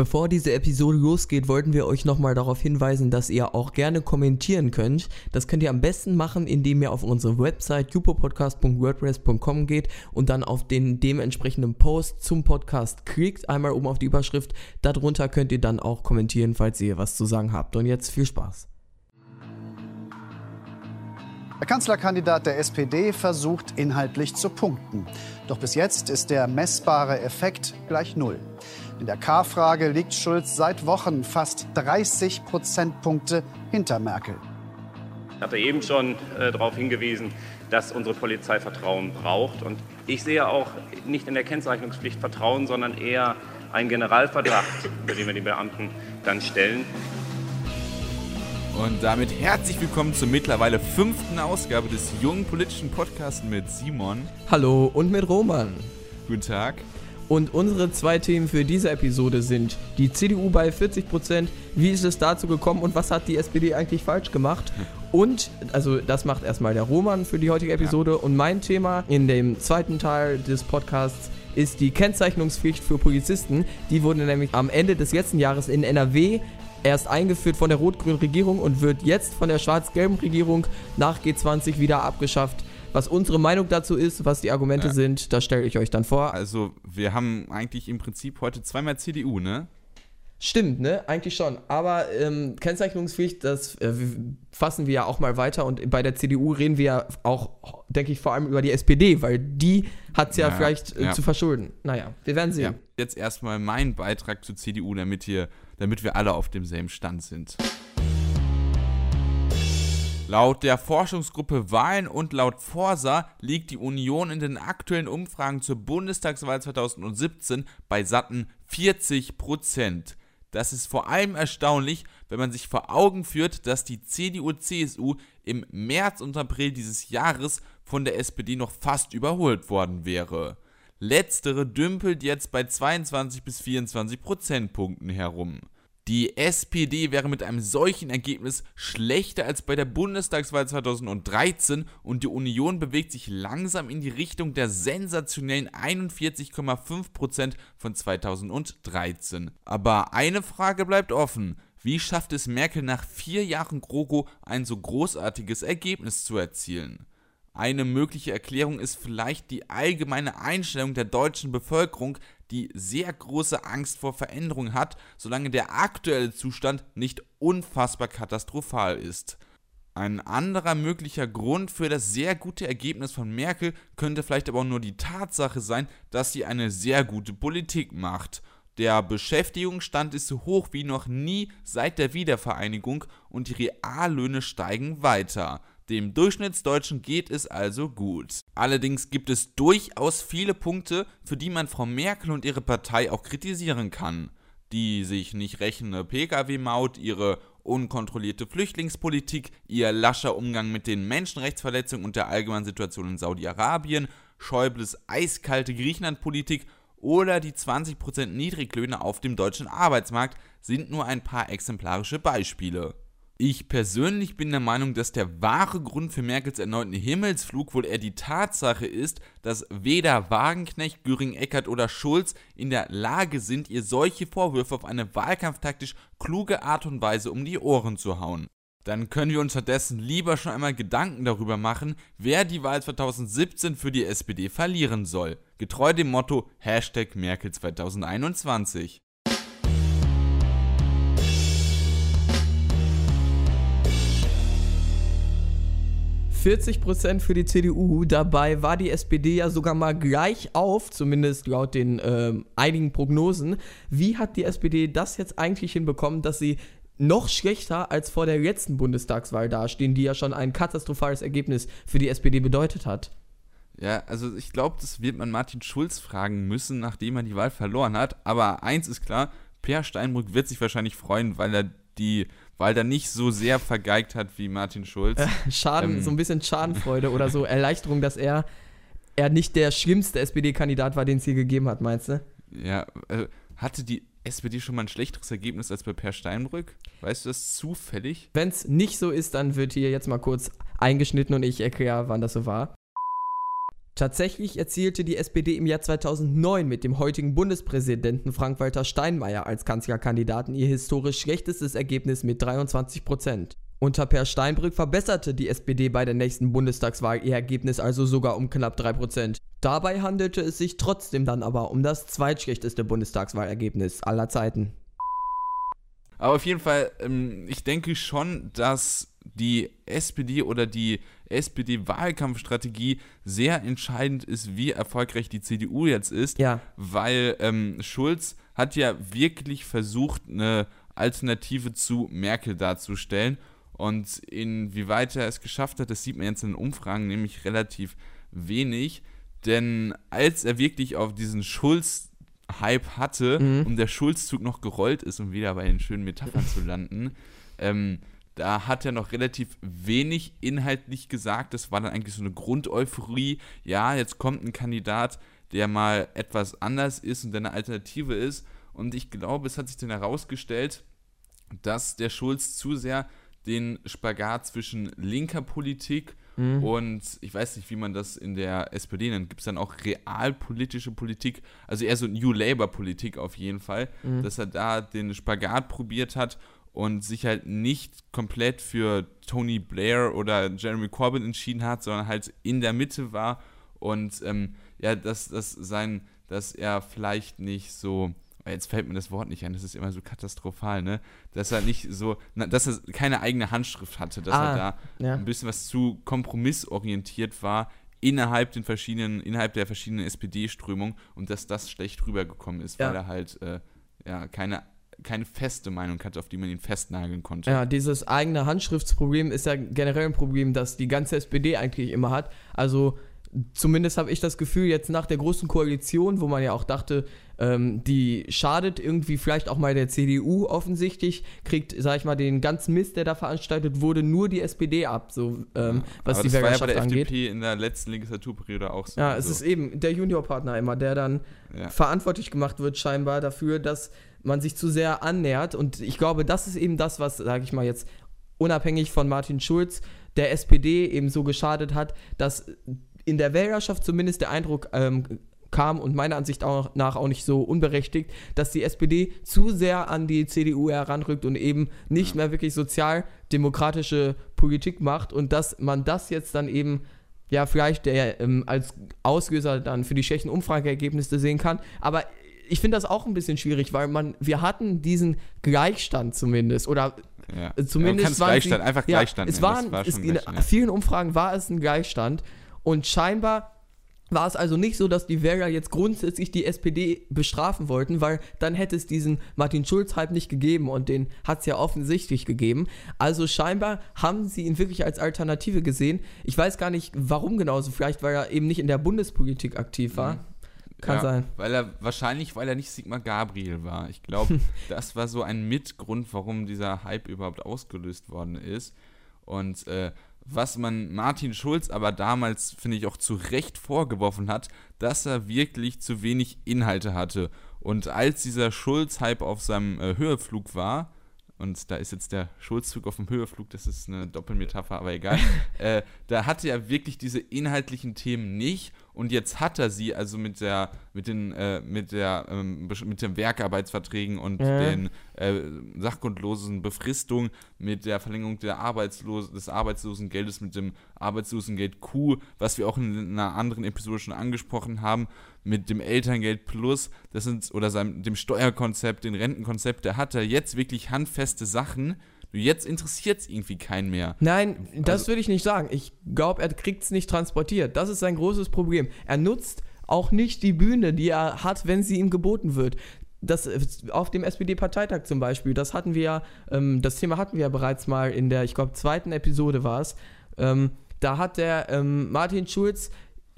Bevor diese Episode losgeht, wollten wir euch nochmal darauf hinweisen, dass ihr auch gerne kommentieren könnt. Das könnt ihr am besten machen, indem ihr auf unsere Website jupopodcast.wordpress.com geht und dann auf den dementsprechenden Post zum Podcast klickt, einmal oben auf die Überschrift. Darunter könnt ihr dann auch kommentieren, falls ihr was zu sagen habt. Und jetzt viel Spaß. Der Kanzlerkandidat der SPD versucht inhaltlich zu punkten. Doch bis jetzt ist der messbare Effekt gleich Null. In der K-Frage liegt Schulz seit Wochen fast 30 Prozentpunkte hinter Merkel. Ich hatte eben schon äh, darauf hingewiesen, dass unsere Polizei Vertrauen braucht. Und ich sehe auch nicht in der Kennzeichnungspflicht Vertrauen, sondern eher einen Generalverdacht, den wir die Beamten dann stellen. Und damit herzlich willkommen zur mittlerweile fünften Ausgabe des jungen politischen Podcasts mit Simon. Hallo und mit Roman. Guten Tag. Und unsere zwei Themen für diese Episode sind die CDU bei 40%, wie ist es dazu gekommen und was hat die SPD eigentlich falsch gemacht? Und, also das macht erstmal der Roman für die heutige Episode. Ja. Und mein Thema in dem zweiten Teil des Podcasts ist die Kennzeichnungspflicht für Polizisten. Die wurde nämlich am Ende des letzten Jahres in NRW erst eingeführt von der rot-grünen Regierung und wird jetzt von der schwarz-gelben Regierung nach G20 wieder abgeschafft. Was unsere Meinung dazu ist, was die Argumente ja. sind, das stelle ich euch dann vor. Also, wir haben eigentlich im Prinzip heute zweimal CDU, ne? Stimmt, ne? Eigentlich schon. Aber ähm, Kennzeichnungspflicht, das äh, fassen wir ja auch mal weiter. Und bei der CDU reden wir ja auch, denke ich, vor allem über die SPD, weil die hat es ja, ja, vielleicht äh, ja. zu verschulden. Naja, wir werden sehen. Jetzt erstmal mein Beitrag zur CDU, damit hier damit wir alle auf demselben Stand sind. Laut der Forschungsgruppe Wahlen und laut Forsa liegt die Union in den aktuellen Umfragen zur Bundestagswahl 2017 bei satten 40 Prozent. Das ist vor allem erstaunlich, wenn man sich vor Augen führt, dass die CDU-CSU im März und April dieses Jahres von der SPD noch fast überholt worden wäre. Letztere dümpelt jetzt bei 22 bis 24 Prozentpunkten herum. Die SPD wäre mit einem solchen Ergebnis schlechter als bei der Bundestagswahl 2013 und die Union bewegt sich langsam in die Richtung der sensationellen 41,5% von 2013. Aber eine Frage bleibt offen. Wie schafft es Merkel nach vier Jahren GroKo ein so großartiges Ergebnis zu erzielen? Eine mögliche Erklärung ist vielleicht die allgemeine Einstellung der deutschen Bevölkerung, die sehr große Angst vor Veränderung hat, solange der aktuelle Zustand nicht unfassbar katastrophal ist. Ein anderer möglicher Grund für das sehr gute Ergebnis von Merkel könnte vielleicht aber auch nur die Tatsache sein, dass sie eine sehr gute Politik macht. Der Beschäftigungsstand ist so hoch wie noch nie seit der Wiedervereinigung und die Reallöhne steigen weiter. Dem Durchschnittsdeutschen geht es also gut. Allerdings gibt es durchaus viele Punkte, für die man Frau Merkel und ihre Partei auch kritisieren kann. Die sich nicht rächende Pkw-Maut, ihre unkontrollierte Flüchtlingspolitik, ihr lascher Umgang mit den Menschenrechtsverletzungen und der allgemeinen Situation in Saudi-Arabien, Schäubles eiskalte Griechenland-Politik oder die 20% Niedriglöhne auf dem deutschen Arbeitsmarkt sind nur ein paar exemplarische Beispiele. Ich persönlich bin der Meinung, dass der wahre Grund für Merkels erneuten Himmelsflug wohl eher die Tatsache ist, dass weder Wagenknecht, Göring, Eckert oder Schulz in der Lage sind, ihr solche Vorwürfe auf eine wahlkampftaktisch kluge Art und Weise um die Ohren zu hauen. Dann können wir uns stattdessen lieber schon einmal Gedanken darüber machen, wer die Wahl 2017 für die SPD verlieren soll. Getreu dem Motto Hashtag Merkel 2021. 40% für die CDU. Dabei war die SPD ja sogar mal gleich auf, zumindest laut den ähm, einigen Prognosen. Wie hat die SPD das jetzt eigentlich hinbekommen, dass sie noch schlechter als vor der letzten Bundestagswahl dastehen, die ja schon ein katastrophales Ergebnis für die SPD bedeutet hat? Ja, also ich glaube, das wird man Martin Schulz fragen müssen, nachdem er die Wahl verloren hat. Aber eins ist klar, Per Steinbrück wird sich wahrscheinlich freuen, weil er die weil er nicht so sehr vergeigt hat wie Martin Schulz. Äh, Schaden, ähm. so ein bisschen Schadenfreude oder so Erleichterung, dass er, er nicht der schlimmste SPD-Kandidat war, den es hier gegeben hat, meinst du? Ja, äh, hatte die SPD schon mal ein schlechteres Ergebnis als bei Per Steinbrück? Weißt du das zufällig? Wenn es nicht so ist, dann wird hier jetzt mal kurz eingeschnitten und ich erkläre, wann das so war. Tatsächlich erzielte die SPD im Jahr 2009 mit dem heutigen Bundespräsidenten Frank-Walter Steinmeier als Kanzlerkandidaten ihr historisch schlechtestes Ergebnis mit 23 Prozent. Unter Per Steinbrück verbesserte die SPD bei der nächsten Bundestagswahl ihr Ergebnis also sogar um knapp 3%. Dabei handelte es sich trotzdem dann aber um das zweitschlechteste Bundestagswahlergebnis aller Zeiten. Aber auf jeden Fall, ähm, ich denke schon, dass die SPD oder die SPD-Wahlkampfstrategie sehr entscheidend ist, wie erfolgreich die CDU jetzt ist. Ja. Weil ähm, Schulz hat ja wirklich versucht, eine Alternative zu Merkel darzustellen. Und inwieweit er es geschafft hat, das sieht man jetzt in den Umfragen nämlich relativ wenig. Denn als er wirklich auf diesen Schulz-Hype hatte mhm. und der Schulz-Zug noch gerollt ist, um wieder bei den schönen Metaphern zu landen, ähm, da hat er noch relativ wenig inhaltlich gesagt. Das war dann eigentlich so eine Grundeuphorie. Ja, jetzt kommt ein Kandidat, der mal etwas anders ist und der eine Alternative ist. Und ich glaube, es hat sich dann herausgestellt, dass der Schulz zu sehr den Spagat zwischen linker Politik mhm. und ich weiß nicht, wie man das in der SPD nennt. Gibt es dann auch realpolitische Politik, also eher so New Labour-Politik auf jeden Fall, mhm. dass er da den Spagat probiert hat und sich halt nicht komplett für Tony Blair oder Jeremy Corbyn entschieden hat, sondern halt in der Mitte war und ähm, ja, dass, dass sein, dass er vielleicht nicht so jetzt fällt mir das Wort nicht ein, das ist immer so katastrophal, ne? Dass er nicht so, dass er keine eigene Handschrift hatte, dass ah, er da ja. ein bisschen was zu kompromissorientiert war innerhalb den verschiedenen, innerhalb der verschiedenen SPD-Strömungen und dass das schlecht rübergekommen ist, ja. weil er halt äh, ja keine keine feste Meinung hatte, auf die man ihn festnageln konnte. Ja, dieses eigene Handschriftsproblem ist ja generell ein Problem, das die ganze SPD eigentlich immer hat. Also zumindest habe ich das Gefühl, jetzt nach der großen Koalition, wo man ja auch dachte, ähm, die schadet irgendwie vielleicht auch mal der CDU offensichtlich, kriegt, sag ich mal, den ganzen Mist, der da veranstaltet wurde, nur die SPD ab, so ähm, was Aber die das Wählerschaft war ja bei der angeht. FDP in der letzten Legislaturperiode auch so. Ja, es so. ist eben der Juniorpartner immer, der dann ja. verantwortlich gemacht wird scheinbar dafür, dass man sich zu sehr annähert und ich glaube, das ist eben das, was, sage ich mal jetzt, unabhängig von Martin Schulz, der SPD eben so geschadet hat, dass in der Wählerschaft zumindest der Eindruck ähm, kam und meiner Ansicht auch nach auch nicht so unberechtigt, dass die SPD zu sehr an die CDU heranrückt und eben nicht mehr wirklich sozialdemokratische Politik macht und dass man das jetzt dann eben ja vielleicht der, ähm, als Auslöser dann für die schlechten Umfrageergebnisse sehen kann. Aber ich finde das auch ein bisschen schwierig, weil man, wir hatten diesen Gleichstand zumindest oder ja. zumindest ja, Gleichstand, sie, einfach Gleichstand. Ja, es waren, war es, in vielen Umfragen war es ein Gleichstand und scheinbar war es also nicht so, dass die Wähler jetzt grundsätzlich die SPD bestrafen wollten, weil dann hätte es diesen Martin Schulz halt nicht gegeben und den hat es ja offensichtlich gegeben. Also scheinbar haben sie ihn wirklich als Alternative gesehen. Ich weiß gar nicht, warum genauso. Vielleicht, weil er eben nicht in der Bundespolitik aktiv war. Mhm. Kann ja, sein. Weil er, wahrscheinlich, weil er nicht Sigmar Gabriel war. Ich glaube, das war so ein Mitgrund, warum dieser Hype überhaupt ausgelöst worden ist. Und äh, was man Martin Schulz aber damals, finde ich, auch zu Recht vorgeworfen hat, dass er wirklich zu wenig Inhalte hatte. Und als dieser Schulz-Hype auf seinem äh, Höheflug war, und da ist jetzt der Schulzzug auf dem Höheflug, das ist eine Doppelmetapher, aber egal. äh, da hatte er wirklich diese inhaltlichen Themen nicht und jetzt hat er sie, also mit der, mit den, äh, mit der, ähm, mit den Werkarbeitsverträgen und ja. den äh, sachgrundlosen Befristungen, mit der Verlängerung der Arbeitslos des Arbeitslosengeldes, mit dem Arbeitslosengeld Q, was wir auch in einer anderen Episode schon angesprochen haben, mit dem Elterngeld Plus, das sind, oder seinem, dem Steuerkonzept, dem Rentenkonzept, da hat er jetzt wirklich handfeste Sachen. Jetzt interessiert es irgendwie keinen mehr. Nein, das also, würde ich nicht sagen. Ich glaube, er kriegt es nicht transportiert. Das ist sein großes Problem. Er nutzt auch nicht die Bühne, die er hat, wenn sie ihm geboten wird. Das, auf dem SPD-Parteitag zum Beispiel, das hatten wir ja, ähm, das Thema hatten wir ja bereits mal in der, ich glaube, zweiten Episode war es. Ähm, da hat der ähm, Martin Schulz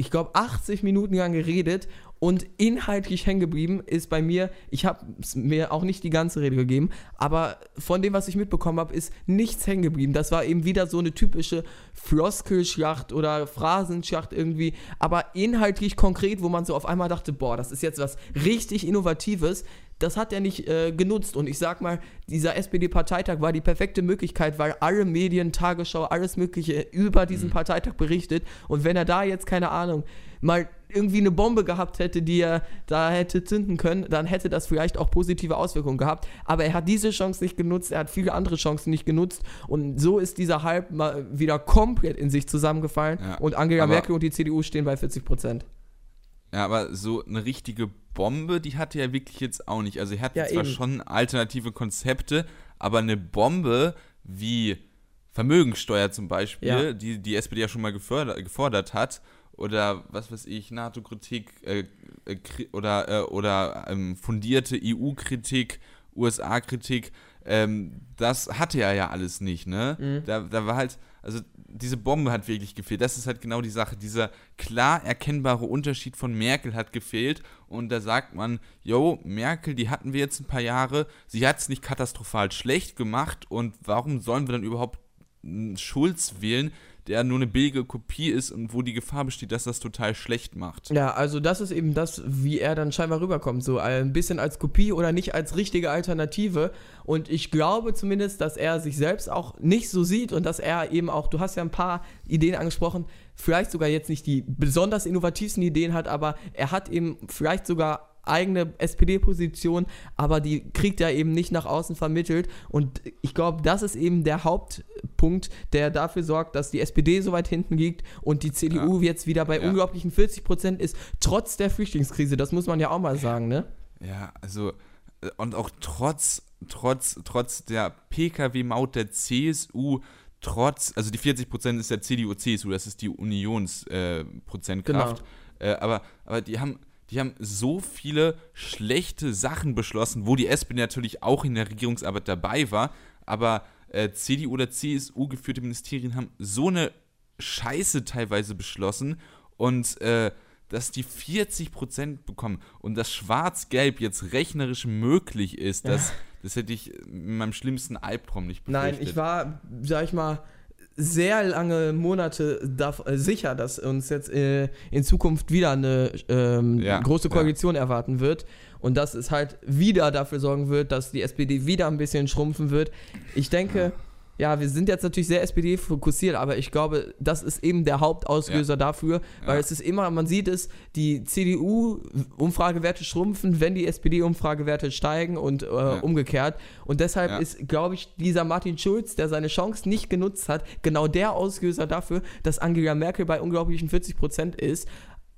ich glaube, 80 Minuten lang geredet und inhaltlich hängen geblieben ist bei mir, ich habe mir auch nicht die ganze Rede gegeben, aber von dem, was ich mitbekommen habe, ist nichts hängen geblieben. Das war eben wieder so eine typische Floskelschlacht oder Phrasenschlacht irgendwie, aber inhaltlich konkret, wo man so auf einmal dachte, boah, das ist jetzt was richtig Innovatives das hat er nicht äh, genutzt. Und ich sag mal, dieser SPD-Parteitag war die perfekte Möglichkeit, weil alle Medien, Tagesschau, alles Mögliche über diesen mhm. Parteitag berichtet. Und wenn er da jetzt, keine Ahnung, mal irgendwie eine Bombe gehabt hätte, die er da hätte zünden können, dann hätte das vielleicht auch positive Auswirkungen gehabt. Aber er hat diese Chance nicht genutzt, er hat viele andere Chancen nicht genutzt und so ist dieser Hype mal wieder komplett in sich zusammengefallen Ja, und Angela Merkel und die CDU stehen bei 40 Prozent. Ja, aber so eine richtige Bombe, die hatte er wirklich jetzt auch nicht. Also er hat Ja, zwar eben. schon alternative Konzepte, aber eine Bombe wie Vermögensteuer zum Beispiel, Ja. die die SPD ja schon mal gefördert, gefordert hat, oder was weiß ich, NATO-Kritik äh, äh, oder, äh, oder ähm, fundierte EU-Kritik, USA-Kritik, ähm, das hatte er ja alles nicht, ne? Mhm. Da, da war halt, also diese Bombe hat wirklich gefehlt. Das ist halt genau die Sache. Dieser klar erkennbare Unterschied von Merkel hat gefehlt. Und da sagt man, yo, Merkel, die hatten wir jetzt ein paar Jahre. Sie hat es nicht katastrophal schlecht gemacht. Und warum sollen wir dann überhaupt einen Schulz wählen, der nur eine billige Kopie ist und wo die Gefahr besteht, dass das total schlecht macht? Ja, also das ist eben das, wie er dann scheinbar rüberkommt. So ein bisschen als Kopie oder nicht als richtige Alternative. Und ich glaube zumindest, dass er sich selbst auch nicht so sieht und dass er eben auch, du hast ja ein paar Ideen angesprochen, vielleicht sogar jetzt nicht die besonders innovativsten Ideen hat, aber er hat eben vielleicht sogar eigene SPD-Position, aber die kriegt er eben nicht nach außen vermittelt. Und ich glaube, das ist eben der Hauptpunkt, der dafür sorgt, dass die SPD so weit hinten liegt und die CDU jetzt wieder bei Ja. unglaublichen 40 Prozent ist, trotz der Flüchtlingskrise. Das muss man ja auch mal sagen, ne? Ja, also äh, und auch trotz trotz trotz der PKW-Maut der CSU, trotz also die 40 Prozent ist der CDU CSU, das ist die Unionsprozentkraft. Äh, Prozentkraft. äh, aber aber die haben die haben so viele schlechte Sachen beschlossen, wo die SPD natürlich auch in der Regierungsarbeit dabei war, aber äh, CDU oder CSU geführte Ministerien haben so eine Scheiße teilweise beschlossen und äh, dass die 40% bekommen und dass Schwarz-Gelb jetzt rechnerisch möglich ist, das, das hätte ich in meinem schlimmsten Albtraum nicht befürchtet. Nein, ich war, sag ich mal, sehr lange Monate dav- äh, sicher, dass uns jetzt äh, in Zukunft wieder eine ähm, Ja, große ja. Koalition erwarten wird und dass es halt wieder dafür sorgen wird, dass die SPD wieder ein bisschen schrumpfen wird. Ich denke, ja, wir sind jetzt natürlich sehr SPD fokussiert, aber ich glaube, das ist eben der Hauptauslöser dafür, weil Ja. es ist immer, man sieht es, die CDU-Umfragewerte schrumpfen, wenn die SPD-Umfragewerte steigen und äh, umgekehrt. Und deshalb Ja. ist, glaube ich, dieser Martin Schulz, der seine Chance nicht genutzt hat, genau der Auslöser dafür, dass Angela Merkel bei unglaublichen 40 Prozent ist.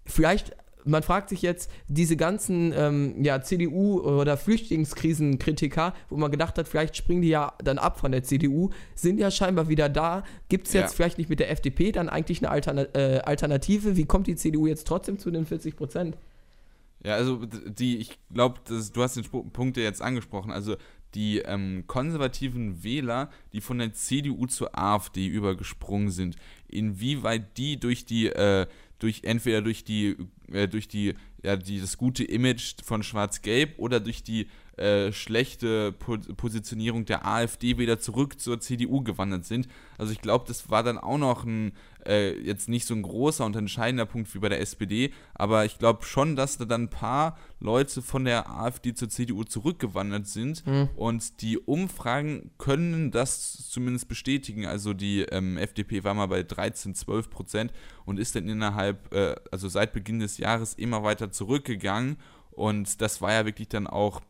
Vielleicht, man fragt sich jetzt, diese ganzen ähm, ja, CDU- oder Flüchtlingskrisenkritiker, wo man gedacht hat, vielleicht springen die ja dann ab von der CDU, sind ja scheinbar wieder da. Gibt es jetzt Ja. vielleicht nicht mit der FDP dann eigentlich eine Alterna äh, Alternative? Wie kommt die CDU jetzt trotzdem zu den 40 Prozent? Ja, also die, ich glaube, du hast den Sp Punkt ja jetzt angesprochen. Also die ähm, konservativen Wähler, die von der CDU zur AfD übergesprungen sind, inwieweit die durch die, äh, durch entweder durch die, äh, durch die, ja, die, das gute Image von Schwarz-Gelb oder durch die äh, schlechte po Positionierung der AfD wieder zurück zur CDU gewandert sind. Also ich glaube, das war dann auch noch ein äh, jetzt nicht so ein großer und entscheidender Punkt wie bei der SPD, aber ich glaube schon, dass da dann ein paar Leute von der AfD zur CDU zurückgewandert sind und die Umfragen können das zumindest bestätigen. Also die ähm, FDP war mal bei 13, 12 Prozent und ist dann innerhalb, äh, also seit Beginn des Jahres immer weiter zurückgegangen und das war ja wirklich dann auch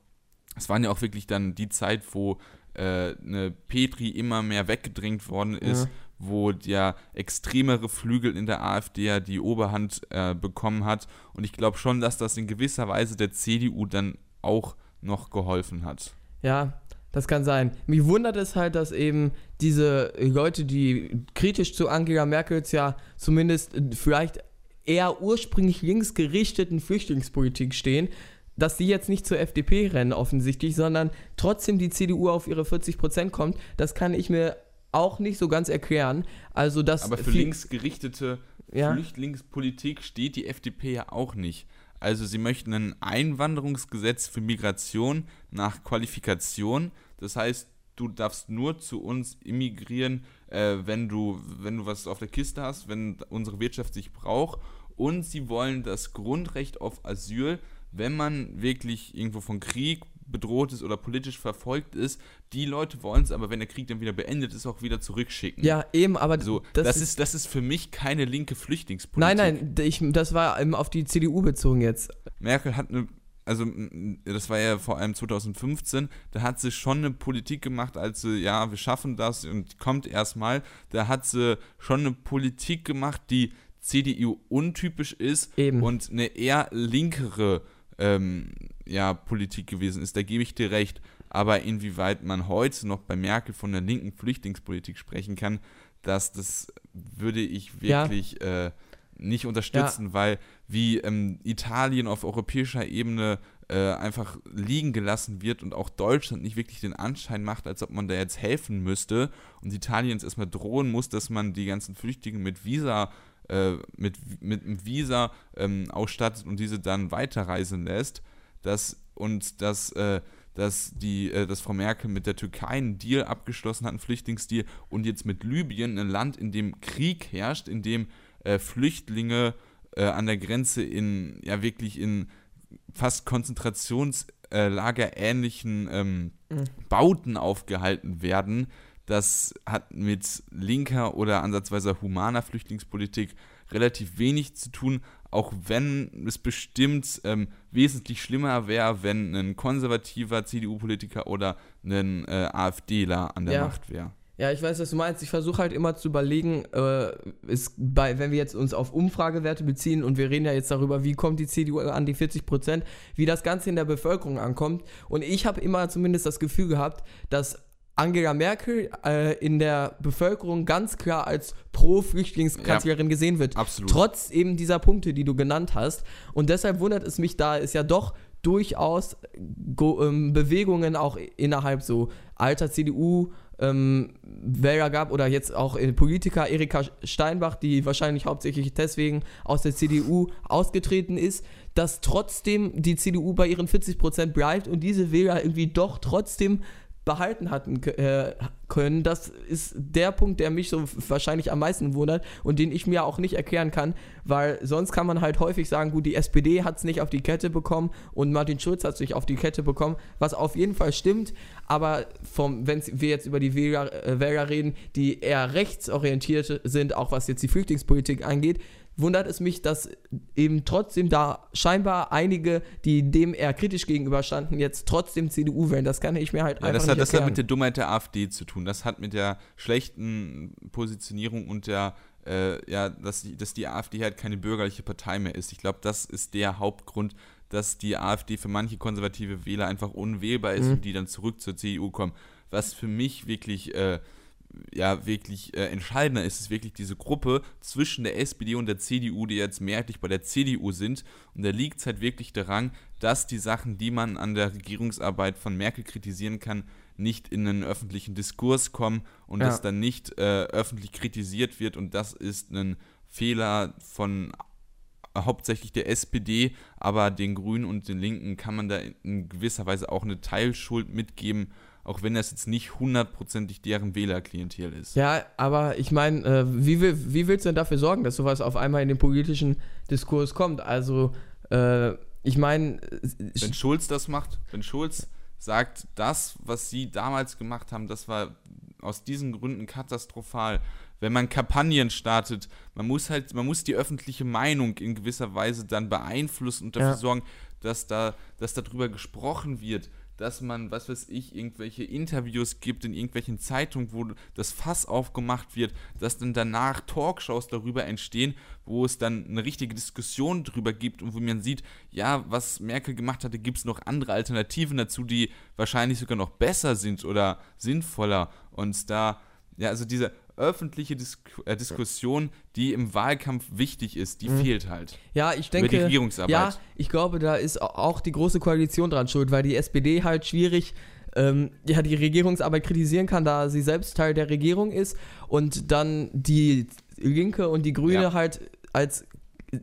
es waren ja auch wirklich dann die Zeit, wo äh, eine Petri immer mehr weggedrängt worden ist, Ja. Wo der extremere Flügel in der AfD ja die Oberhand äh, bekommen hat. Und ich glaube schon, dass das in gewisser Weise der CDU dann auch noch geholfen hat. Ja, das kann sein. Mich wundert es halt, dass eben diese Leute, die kritisch zu Angela Merkels ja zumindest äh, vielleicht eher ursprünglich linksgerichteten Flüchtlingspolitik stehen, dass die jetzt nicht zur FDP rennen offensichtlich, sondern trotzdem die CDU auf ihre 40% kommt, das kann ich mir auch nicht so ganz erklären. Also das Aber für linksgerichtete Ja. Flüchtlingspolitik steht die FDP ja auch nicht. Also sie möchten ein Einwanderungsgesetz für Migration nach Qualifikation. Das heißt, du darfst nur zu uns immigrieren, äh, wenn, du, wenn du was auf der Kiste hast, wenn unsere Wirtschaft sich braucht. Und sie wollen das Grundrecht auf Asyl, wenn man wirklich irgendwo von Krieg bedroht ist oder politisch verfolgt ist. Die Leute wollen es, aber wenn der Krieg dann wieder beendet ist, auch wieder zurückschicken. Ja, eben, aber so, das, das ist, ist, das ist für mich keine linke Flüchtlingspolitik. Nein, nein, ich, das war auf die CDU bezogen jetzt. Merkel hat eine also das war ja vor allem 2015, da hat sie schon eine Politik gemacht, als sie, ja, wir schaffen das und kommt erstmal, da hat sie schon eine Politik gemacht, die CDU untypisch ist Eben. und eine eher linkere ähm, ja, Politik gewesen ist. Da gebe ich dir recht. Aber inwieweit man heute noch bei Merkel von der linken Flüchtlingspolitik sprechen kann, dass das würde ich wirklich ja. äh, nicht unterstützen, ja. weil wie ähm, Italien auf europäischer Ebene äh, einfach liegen gelassen wird und auch Deutschland nicht wirklich den Anschein macht, als ob man da jetzt helfen müsste und Italien jetzt erstmal drohen muss, dass man die ganzen Flüchtlinge mit Visa äh, mit, mit einem Visa ähm, ausstattet und diese dann weiterreisen lässt, dass und dass äh, dass die, äh, dass Frau Merkel mit der Türkei einen Deal abgeschlossen hat, einen Flüchtlingsdeal, und jetzt mit Libyen, ein Land, in dem Krieg herrscht, in dem äh, Flüchtlinge äh, an der Grenze in, ja wirklich in fast Konzentrationslager ähnlichen ähm, mhm. Bauten aufgehalten werden. Das hat mit linker oder ansatzweise humaner Flüchtlingspolitik relativ wenig zu tun, auch wenn es bestimmt ähm, wesentlich schlimmer wäre, wenn ein konservativer CDU-Politiker oder ein äh, AfDler an der ja. Macht wäre. Ja, ich weiß, was du meinst. Ich versuche halt immer zu überlegen, äh, ist bei, wenn wir jetzt uns auf Umfragewerte beziehen und wir reden ja jetzt darüber, wie kommt die CDU an die 40 Prozent, wie das Ganze in der Bevölkerung ankommt. Und ich habe immer zumindest das Gefühl gehabt, dass Angela Merkel äh, in der Bevölkerung ganz klar als Pro-Flüchtlingskanzlerin ja, gesehen wird. Absolut. Trotz eben dieser Punkte, die du genannt hast. Und deshalb wundert es mich, da es ja doch durchaus ähm, Bewegungen auch innerhalb so alter CDU ähm, Wähler gab oder jetzt auch Politiker Erika Steinbach, die wahrscheinlich hauptsächlich deswegen aus der CDU ausgetreten ist, dass trotzdem die CDU bei ihren 40 Prozent bleibt und diese Wähler irgendwie doch trotzdem behalten hatten äh, können. Das ist der Punkt, der mich so wahrscheinlich am meisten wundert und den ich mir auch nicht erklären kann, weil sonst kann man halt häufig sagen, gut, die SPD hat es nicht auf die Kette bekommen und Martin Schulz hat es nicht auf die Kette bekommen, was auf jeden Fall stimmt, aber wenn wir jetzt über die Wähler, äh, Wähler reden, die eher rechtsorientiert sind, auch was jetzt die Flüchtlingspolitik angeht, wundert es mich, dass eben trotzdem da scheinbar einige, die dem eher kritisch gegenüberstanden, jetzt trotzdem CDU wählen. Das kann ich mir halt ja, einfach das nicht hat, Das hat mit der Dummheit der AfD zu tun. Das hat mit der schlechten Positionierung und der äh, ja, dass die, dass die AfD halt keine bürgerliche Partei mehr ist. Ich glaube, das ist der Hauptgrund, dass die AfD für manche konservative Wähler einfach unwählbar ist mhm. und die dann zurück zur CDU kommen. Was für mich wirklich äh, ja wirklich äh, entscheidender ist, ist wirklich diese Gruppe zwischen der SPD und der CDU, die jetzt mehrheitlich bei der CDU sind. Und da liegt es halt wirklich daran, dass die Sachen, die man an der Regierungsarbeit von Merkel kritisieren kann, nicht in einen öffentlichen Diskurs kommen und ja. das dann nicht äh, öffentlich kritisiert wird. Und das ist ein Fehler von hauptsächlich der SPD, aber den Grünen und den Linken kann man da in gewisser Weise auch eine Teilschuld mitgeben auch wenn das jetzt nicht hundertprozentig deren Wählerklientel ist. Ja, aber ich meine, äh, wie, will, wie willst du denn dafür sorgen, dass sowas auf einmal in den politischen Diskurs kommt? Also, äh, ich meine. Wenn Schulz das macht, wenn Schulz sagt, das, was sie damals gemacht haben, das war aus diesen Gründen katastrophal. Wenn man Kampagnen startet, man muss halt, man muss die öffentliche Meinung in gewisser Weise dann beeinflussen und dafür ja. sorgen, dass da, dass darüber gesprochen wird dass man, was weiß ich, irgendwelche Interviews gibt in irgendwelchen Zeitungen, wo das Fass aufgemacht wird, dass dann danach Talkshows darüber entstehen, wo es dann eine richtige Diskussion darüber gibt und wo man sieht, ja, was Merkel gemacht hatte, gibt es noch andere Alternativen dazu, die wahrscheinlich sogar noch besser sind oder sinnvoller. Und da, ja, also diese öffentliche Dis äh, Diskussion, die im Wahlkampf wichtig ist, die mhm. fehlt halt. Ja, ich denke. Über die Regierungsarbeit. Ja, ich glaube, da ist auch die große Koalition dran schuld, weil die SPD halt schwierig ähm, ja, die Regierungsarbeit kritisieren kann, da sie selbst Teil der Regierung ist und dann die Linke und die Grüne ja. halt als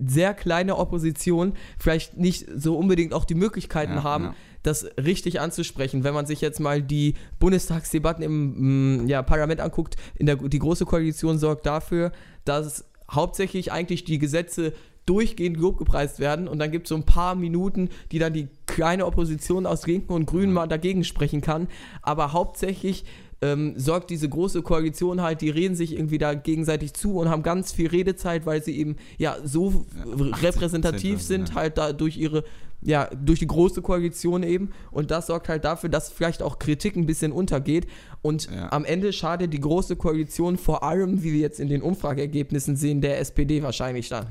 sehr kleine Opposition vielleicht nicht so unbedingt auch die Möglichkeiten ja, haben, ja das richtig anzusprechen. Wenn man sich jetzt mal die Bundestagsdebatten im mm, ja, Parlament anguckt, in der, die Große Koalition sorgt dafür, dass hauptsächlich eigentlich die Gesetze durchgehend Lob gepreist werden und dann gibt es so ein paar Minuten, die dann die kleine Opposition aus Linken und Grünen mal dagegen sprechen kann. Aber hauptsächlich ähm, sorgt diese große Koalition halt, die reden sich irgendwie da gegenseitig zu und haben ganz viel Redezeit, weil sie eben ja so Ja, repräsentativ 80%, sind, ja. halt da durch ihre, ja, durch die große Koalition eben. Und das sorgt halt dafür, dass vielleicht auch Kritik ein bisschen untergeht. Und Ja. am Ende schadet die große Koalition vor allem, wie wir jetzt in den Umfrageergebnissen sehen, der SPD wahrscheinlich dann.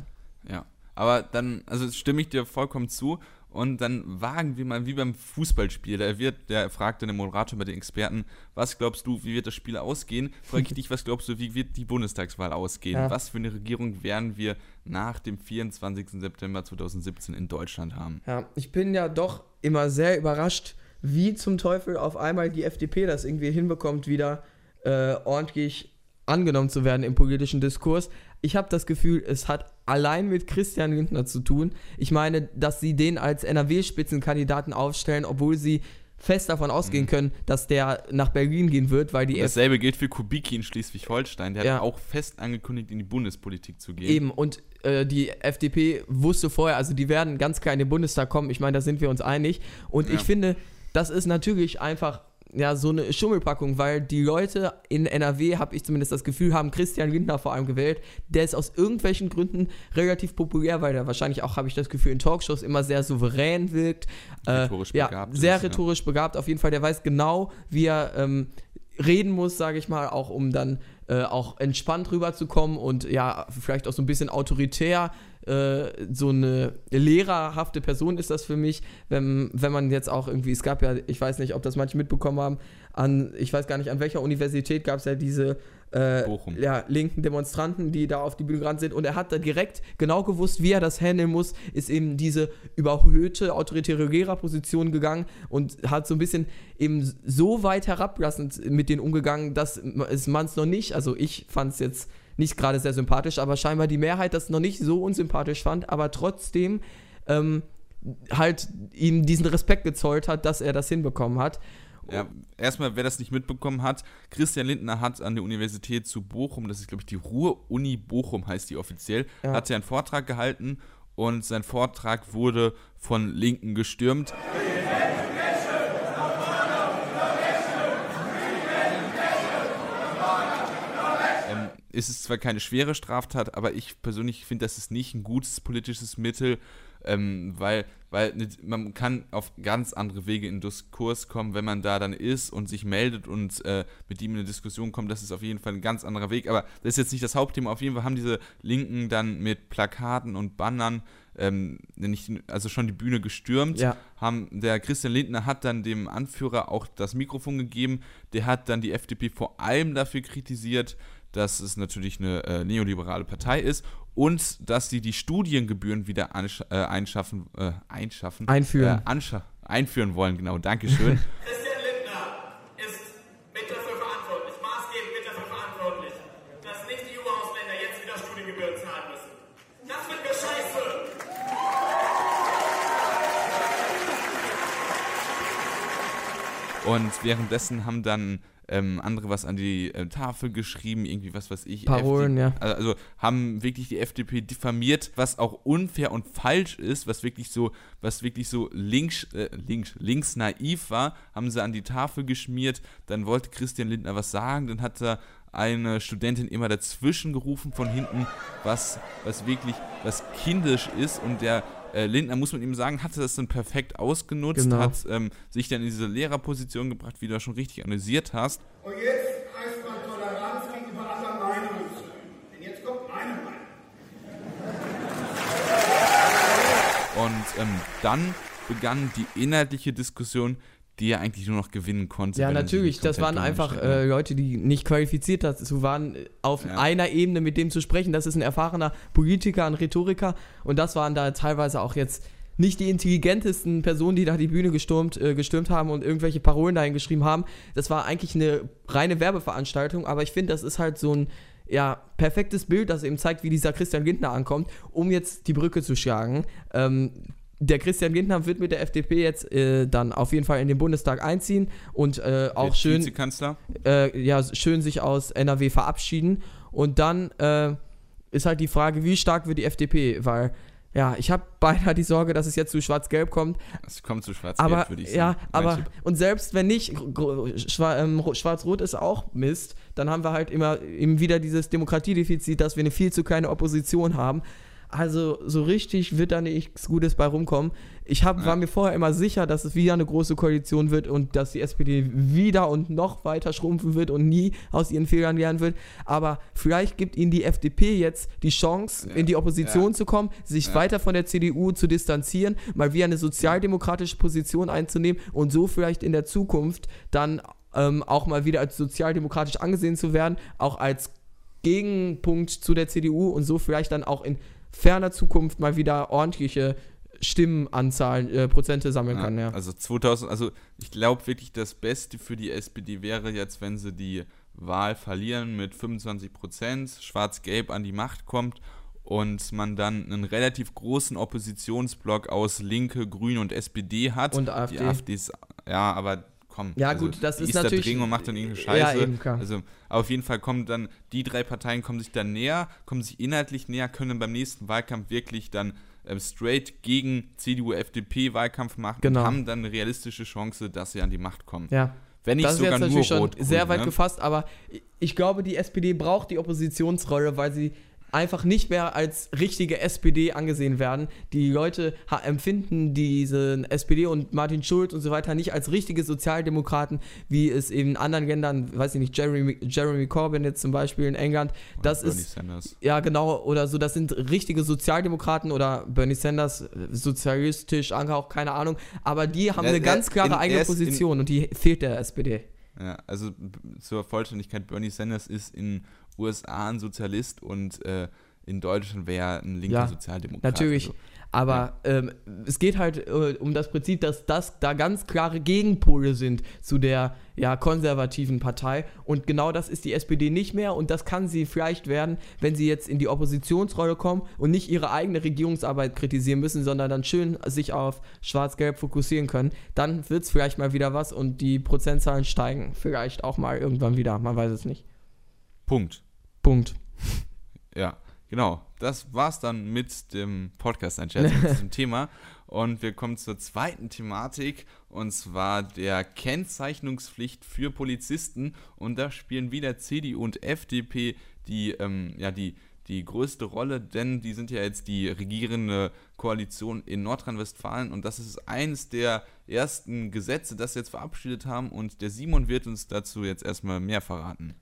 Ja, aber dann, also stimme ich dir vollkommen zu. Und dann wagen wir mal wie beim Fußballspiel. Da wird, der fragte der Moderator bei den Experten, was glaubst du, wie wird das Spiel ausgehen? Frage ich dich, was glaubst du, wie wird die Bundestagswahl ausgehen? Ja. Was für eine Regierung werden wir nach dem 24. September 2017 in Deutschland haben? Ja, ich bin ja doch immer sehr überrascht, wie zum Teufel auf einmal die FDP das irgendwie hinbekommt, wieder äh, ordentlich angenommen zu werden im politischen Diskurs. Ich habe das Gefühl, es hat allein mit Christian Lindner zu tun. Ich meine, dass sie den als NRW-Spitzenkandidaten aufstellen, obwohl sie fest davon ausgehen können, dass der nach Berlin gehen wird, weil die Dasselbe gilt für Kubicki in Schleswig-Holstein. Der Ja. hat auch fest angekündigt, in die Bundespolitik zu gehen. Eben, und äh, die FDP wusste vorher, also die werden ganz klar in den Bundestag kommen. Ich meine, da sind wir uns einig. Und Ja. ich finde, das ist natürlich einfach ja, so eine Schummelpackung, weil die Leute in NRW, habe ich zumindest das Gefühl, haben Christian Lindner vor allem gewählt. Der ist aus irgendwelchen Gründen relativ populär, weil er wahrscheinlich auch, habe ich das Gefühl, in Talkshows immer sehr souverän wirkt. Äh, Rhetorisch ja, begabt sehr ist, ja. rhetorisch begabt. Auf jeden Fall, der weiß genau, wie er ähm, reden muss, sage ich mal, auch um dann äh, auch entspannt rüberzukommen und ja, vielleicht auch so ein bisschen autoritär. Äh, so eine lehrerhafte Person ist das für mich, wenn, wenn man jetzt auch irgendwie, es gab ja, ich weiß nicht, ob das manche mitbekommen haben, an, ich weiß gar nicht, an welcher Universität gab es ja diese äh, ja, linken Demonstranten, die da auf die Bühne gerannt sind und er hat da direkt genau gewusst, wie er das handeln muss, ist eben diese überhöhte autoritäre Lehrerposition gegangen und hat so ein bisschen eben so weit herablassend mit denen umgegangen, dass man es noch nicht, also ich fand es jetzt nicht gerade sehr sympathisch, aber scheinbar die Mehrheit das noch nicht so unsympathisch fand, aber trotzdem ähm, halt ihm diesen Respekt gezollt hat, dass er das hinbekommen hat. Ja, erstmal, wer das nicht mitbekommen hat, Christian Lindner hat an der Universität zu Bochum, das ist glaube ich die Ruhr-Uni Bochum heißt die offiziell, Ja. hat ja einen Vortrag gehalten und sein Vortrag wurde von Linken gestürmt. Ähm, es ist zwar keine schwere Straftat, aber ich persönlich finde, das ist nicht ein gutes politisches Mittel, ähm, weil, weil man kann auf ganz andere Wege in Diskurs kommen, wenn man da dann ist und sich meldet und äh, mit ihm in eine Diskussion kommt. Das ist auf jeden Fall ein ganz anderer Weg. Aber das ist jetzt nicht das Hauptthema. Auf jeden Fall haben diese Linken dann mit Plakaten und Bannern ähm, nicht, also schon die Bühne gestürmt. Ja. Haben, der Christian Lindner hat dann dem Anführer auch das Mikrofon gegeben. Der hat dann die FDP vor allem dafür kritisiert, dass es natürlich eine äh, neoliberale Partei ist und dass sie die Studiengebühren wieder ansch- äh, einschaffen, äh, einschaffen, Einführen. Äh, anscha einführen wollen. Genau, Dankeschön. Christian Lindner ist mit dafür verantwortlich, maßgebend mit dafür verantwortlich, dass nicht die EU-Ausländer jetzt wieder Studiengebühren zahlen müssen. Das finden wir scheiße. Und währenddessen haben dann ähm, andere was an die äh, Tafel geschrieben, irgendwie was weiß ich. Parolen, ja. Also, also haben wirklich die FDP diffamiert, was auch unfair und falsch ist, was wirklich so, was wirklich so links, äh, links, links naiv war, haben sie an die Tafel geschmiert. Dann wollte Christian Lindner was sagen, dann hat er eine Studentin immer dazwischen gerufen von hinten, was, was wirklich, was kindisch ist und der äh, Lindner, muss man ihm sagen, hatte das dann perfekt ausgenutzt, Genau. hat ähm, sich dann in diese Lehrerposition gebracht, wie du das schon richtig analysiert hast. Und jetzt heißt man Toleranz gegenüber anderen Meinungen zu üben. Denn jetzt kommt meine Meinung. Und ähm, dann begann die inhaltliche Diskussion, die er eigentlich nur noch gewinnen konnte. Ja, natürlich. Das waren einfach äh, Leute, die nicht qualifiziert dazu waren, äh, auf Ja. einer Ebene mit dem zu sprechen. Das ist ein erfahrener Politiker, ein Rhetoriker. Und das waren da teilweise auch jetzt nicht die intelligentesten Personen, die da die Bühne gestürmt, äh, gestürmt haben und irgendwelche Parolen dahin geschrieben haben. Das war eigentlich eine reine Werbeveranstaltung, aber ich finde, das ist halt so ein ja, perfektes Bild, das eben zeigt, wie dieser Christian Lindner ankommt, um jetzt die Brücke zu schlagen. Ähm, der Christian Lindner wird mit der FDP jetzt äh, dann auf jeden Fall in den Bundestag einziehen und äh, auch schön äh, ja, schön sich aus NRW verabschieden. Und dann äh, ist halt die Frage, wie stark wird die FDP? Weil ja, ich habe beinahe die Sorge, dass es jetzt zu Schwarz-Gelb kommt. Es kommt zu schwarz Aber würde ich ja, sagen. aber Mein Tipp. und selbst wenn nicht, ähm, ro- Schwarz-Rot ist auch Mist, dann haben wir halt immer eben wieder dieses Demokratiedefizit, dass wir eine viel zu kleine Opposition haben. Also so richtig wird da nichts Gutes bei rumkommen. Ich hab, war mir vorher immer sicher, dass es wieder eine große Koalition wird und dass die SPD wieder und noch weiter schrumpfen wird und nie aus ihren Fehlern lernen wird. Aber vielleicht gibt ihnen die FDP jetzt die Chance, Ja. in die Opposition Ja. zu kommen, sich weiter von der CDU zu distanzieren, mal wieder eine sozialdemokratische Position einzunehmen und so vielleicht in der Zukunft dann ähm, auch mal wieder als sozialdemokratisch angesehen zu werden, auch als Gegenpunkt zu der CDU und so vielleicht dann auch in ferner Zukunft mal wieder ordentliche Stimmenanzahlen, äh, Prozente sammeln kann, ja. Also 2000, also ich glaube wirklich, das Beste für die SPD wäre jetzt, wenn sie die Wahl verlieren mit 25 Prozent, Schwarz-Gelb an die Macht kommt und man dann einen relativ großen Oppositionsblock aus Linke, Grün und SPD hat. Und AfD. Die AfD ist, ja, aber komm. Ja, also gut, das ist ist natürlich- drin und macht dann irgendeine Ja, Scheiße. eben, klar. Also auf jeden Fall kommen dann, die drei Parteien kommen sich dann näher, kommen sich inhaltlich näher, können beim nächsten Wahlkampf wirklich dann ähm, straight gegen CDU, FDP Wahlkampf machen Genau. und haben dann eine realistische Chance, dass sie an die Macht kommen. Ja. Wenn nicht Das ist sogar jetzt nur natürlich schon rot sehr weit ne? gefasst, aber ich glaube, die SPD braucht die Oppositionsrolle, weil sie einfach nicht mehr als richtige SPD angesehen werden. Die Leute empfinden diese SPD und Martin Schulz und so weiter nicht als richtige Sozialdemokraten, wie es in anderen Ländern, weiß ich nicht, Jeremy, Jeremy Corbyn jetzt zum Beispiel in England, das Bernie ist Sanders. ja, genau, oder so, das sind richtige Sozialdemokraten oder Bernie Sanders, sozialistisch angehaucht, keine Ahnung, aber die haben Ja, eine ganz klare in- eigene ist in- Position und die fehlt der SPD. Ja, also zur Vollständigkeit, Bernie Sanders ist in USA ein Sozialist und äh, in Deutschland wäre ein linker Ja, Sozialdemokrat. Natürlich, Also, aber ähm, es geht halt äh, um das Prinzip, dass das da ganz klare Gegenpole sind zu der ja, konservativen Partei und genau das ist die SPD nicht mehr und das kann sie vielleicht werden, wenn sie jetzt in die Oppositionsrolle kommen und nicht ihre eigene Regierungsarbeit kritisieren müssen, sondern dann schön sich auf Schwarz-Gelb fokussieren können. Dann wird es vielleicht mal wieder was und die Prozentzahlen steigen vielleicht auch mal irgendwann wieder, man weiß es nicht. Punkt. Punkt. Ja, genau. Das war's dann mit dem Podcast ein Scherz mit diesem Thema. Und wir kommen zur zweiten Thematik und zwar der Kennzeichnungspflicht für Polizisten. Und da spielen wieder CDU und FDP die, ähm, ja, die, die größte Rolle, denn die sind ja jetzt die regierende Koalition in Nordrhein-Westfalen und das ist eines der ersten Gesetze, das sie jetzt verabschiedet haben und der Simon wird uns dazu jetzt erstmal mehr verraten.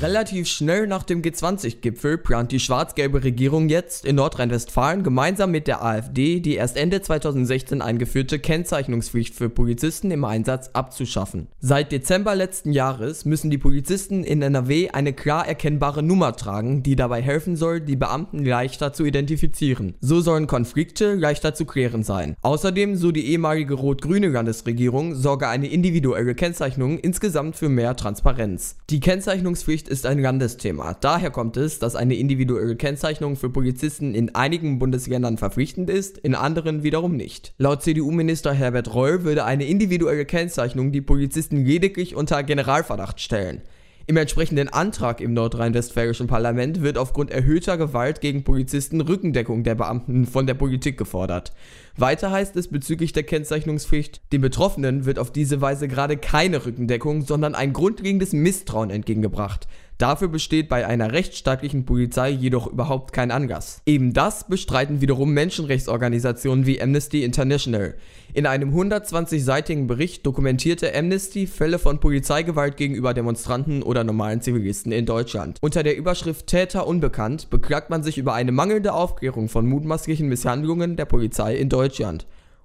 Relativ schnell nach dem G20-Gipfel plant die schwarz-gelbe Regierung jetzt in Nordrhein-Westfalen gemeinsam mit der AfD die erst Ende 2016 eingeführte Kennzeichnungspflicht für Polizisten im Einsatz abzuschaffen. Seit Dezember letzten Jahres müssen die Polizisten in NRW eine klar erkennbare Nummer tragen, die dabei helfen soll, die Beamten leichter zu identifizieren. So sollen Konflikte leichter zu klären sein. Außerdem, so die ehemalige rot-grüne Landesregierung, sorge eine individuelle Kennzeichnung insgesamt für mehr Transparenz. Die Kennzeichnungspflicht ist ein Landesthema. Daher kommt es, dass eine individuelle Kennzeichnung für Polizisten in einigen Bundesländern verpflichtend ist, in anderen wiederum nicht. Laut CDU-Minister Herbert Reul würde eine individuelle Kennzeichnung die Polizisten lediglich unter Generalverdacht stellen. Im entsprechenden Antrag im nordrhein-westfälischen Parlament wird aufgrund erhöhter Gewalt gegen Polizisten Rückendeckung der Beamten von der Politik gefordert. Weiter heißt es bezüglich der Kennzeichnungspflicht, den Betroffenen wird auf diese Weise gerade keine Rückendeckung, sondern ein grundlegendes Misstrauen entgegengebracht. Dafür besteht bei einer rechtsstaatlichen Polizei jedoch überhaupt kein Anlass. Eben das bestreiten wiederum Menschenrechtsorganisationen wie Amnesty International. In einem 120-seitigen Bericht dokumentierte Amnesty Fälle von Polizeigewalt gegenüber Demonstranten oder normalen Zivilisten in Deutschland. Unter der Überschrift Täter unbekannt beklagt man sich über eine mangelnde Aufklärung von mutmaßlichen Misshandlungen der Polizei in Deutschland.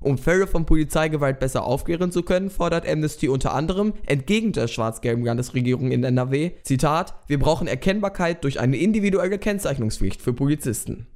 Um Fälle von Polizeigewalt besser aufklären zu können, fordert Amnesty unter anderem, entgegen der schwarz-gelben Landesregierung in NRW, Zitat, wir brauchen Erkennbarkeit durch eine individuelle Kennzeichnungspflicht für Polizisten.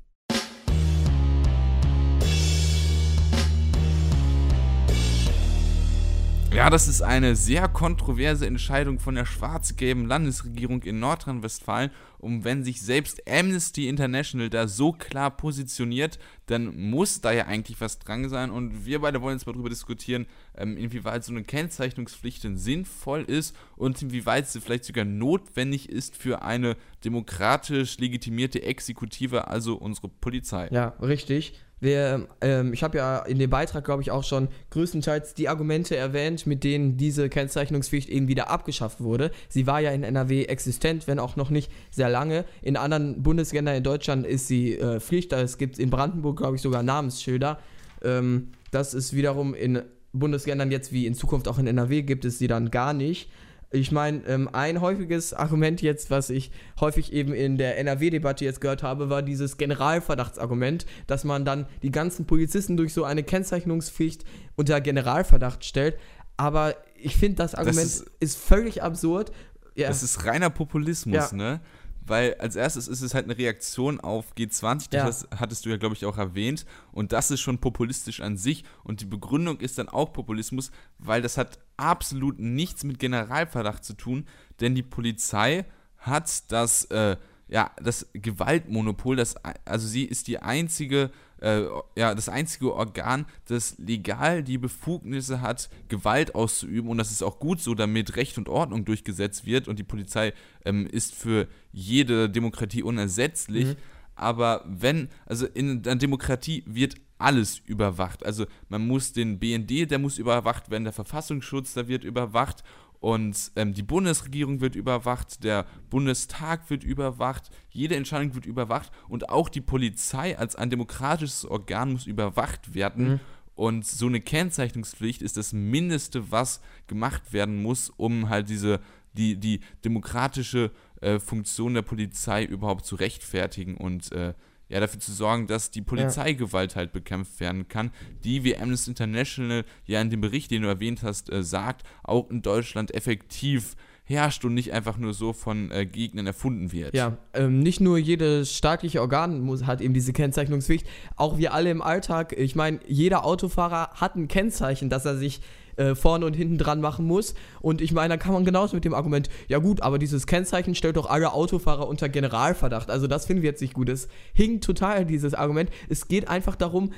Ja, das ist eine sehr kontroverse Entscheidung von der schwarz-gelben Landesregierung in Nordrhein-Westfalen. Und wenn sich selbst Amnesty International da so klar positioniert, dann muss da ja eigentlich was dran sein. Und wir beide wollen jetzt mal darüber diskutieren, ähm, inwieweit so eine Kennzeichnungspflicht denn sinnvoll ist und inwieweit sie vielleicht sogar notwendig ist für eine demokratisch legitimierte Exekutive, also unsere Polizei. Ja, richtig. Wir, ähm, ich habe ja in dem Beitrag, glaube ich, auch schon größtenteils die Argumente erwähnt, mit denen diese Kennzeichnungspflicht eben wieder abgeschafft wurde. Sie war ja in NRW existent, wenn auch noch nicht sehr lange. In anderen Bundesländern in Deutschland ist sie äh, Pflicht. Es gibt in Brandenburg, glaube ich, sogar Namensschilder. Ähm, das ist wiederum in Bundesländern jetzt wie in Zukunft auch in NRW gibt es sie dann gar nicht. Ich meine, ähm, ein häufiges Argument jetzt, was ich häufig eben in der NRW-Debatte jetzt gehört habe, war dieses Generalverdachtsargument, dass man dann die ganzen Polizisten durch so eine Kennzeichnungspflicht unter Generalverdacht stellt. Aber ich finde, das Argument das ist, ist, völlig absurd. Ja. Das ist reiner Populismus, ja. ne? Weil als erstes ist es halt eine Reaktion auf G20, ja. das hattest du ja, glaube ich, auch erwähnt. Und das ist schon populistisch an sich. Und die Begründung ist dann auch Populismus, weil das hat absolut nichts mit Generalverdacht zu tun, denn die Polizei hat das, äh, ja, das Gewaltmonopol, das, also sie ist die einzige äh, ja, das einzige Organ, das legal die Befugnisse hat, Gewalt auszuüben. Und das ist auch gut so, damit Recht und Ordnung durchgesetzt wird. Und die Polizei ähm, ist für jede Demokratie unersetzlich. Mhm. Aber wenn, also in der Demokratie wird alles überwacht. Also man muss den BND, der muss überwacht werden, der Verfassungsschutz, der wird überwacht und ähm, die Bundesregierung wird überwacht, der Bundestag wird überwacht, jede Entscheidung wird überwacht und auch die Polizei als ein demokratisches Organ muss überwacht werden. Mhm. Und so eine Kennzeichnungspflicht ist das Mindeste, was gemacht werden muss, um halt diese, die, die demokratische äh, Funktion der Polizei überhaupt zu rechtfertigen und äh, ja, dafür zu sorgen, dass die Polizeigewalt halt bekämpft werden kann, die, wie Amnesty International ja in dem Bericht, den du erwähnt hast, äh, sagt, auch in Deutschland effektiv herrscht und nicht einfach nur so von äh, Gegnern erfunden wird. Ja, ähm, nicht nur jedes staatliche Organ muss, hat eben diese Kennzeichnungspflicht, auch wir alle im Alltag, ich meine, jeder Autofahrer hat ein Kennzeichen, dass er sich äh, vorne und hinten dran machen muss. Und ich meine, da kann man genauso mit dem Argument, ja gut, aber dieses Kennzeichen stellt doch alle Autofahrer unter Generalverdacht. Also das finden wir jetzt nicht gut. Es hinkt total, dieses Argument. Es geht einfach darum,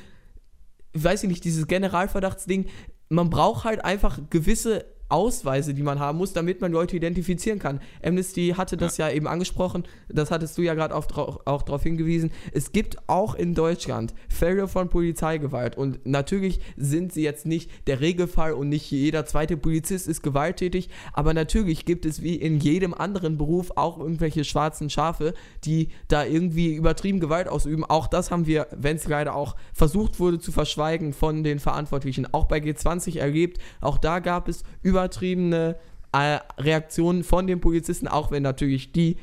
weiß ich nicht, dieses Generalverdachtsding, man braucht halt einfach gewisse Ausweise, die man haben muss, damit man Leute identifizieren kann. Amnesty hatte das ja, ja eben angesprochen, das hattest du ja gerade auch, darauf hingewiesen. Es gibt auch in Deutschland Fälle von Polizeigewalt und natürlich sind sie jetzt nicht der Regelfall und nicht jeder zweite Polizist ist gewalttätig, aber natürlich gibt es wie in jedem anderen Beruf auch irgendwelche schwarzen Schafe, die da irgendwie übertrieben Gewalt ausüben. Auch das haben wir, wenn es leider auch versucht wurde zu verschweigen von den Verantwortlichen, auch bei G20 erlebt. Auch da gab es über übertriebene äh, Reaktionen von den Polizisten, auch wenn natürlich die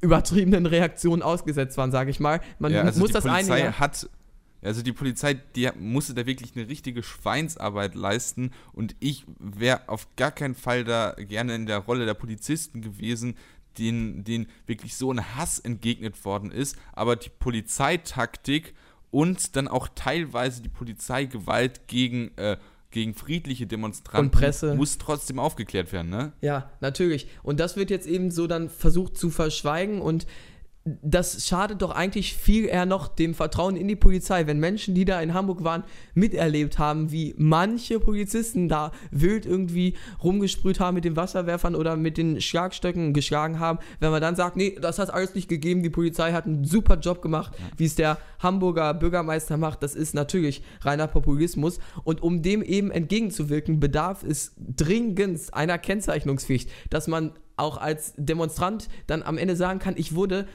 übertriebenen Reaktionen ausgesetzt waren, sage ich mal. Man ja, also muss die das Polizei einige, hat also die Polizei, die musste da wirklich eine richtige Schweinsarbeit leisten und ich wäre auf gar keinen Fall da gerne in der Rolle der Polizisten gewesen, denen, denen wirklich so ein Hass entgegnet worden ist. Aber die Polizeitaktik und dann auch teilweise die Polizeigewalt gegen äh, gegen friedliche Demonstranten und Presse. muss trotzdem aufgeklärt werden, ne? Ja, natürlich. Und das wird jetzt eben so dann versucht zu verschweigen und das schadet doch eigentlich viel eher noch dem Vertrauen in die Polizei, wenn Menschen, die da in Hamburg waren, miterlebt haben, wie manche Polizisten da wild irgendwie rumgesprüht haben mit den Wasserwerfern oder mit den Schlagstöcken geschlagen haben. Wenn man dann sagt, nee, das hat alles nicht gegeben, die Polizei hat einen super Job gemacht, wie es der Hamburger Bürgermeister macht, das ist natürlich reiner Populismus. Und um dem eben entgegenzuwirken, bedarf es dringend einer Kennzeichnungspflicht, dass man auch als Demonstrant dann am Ende sagen kann, ich wurde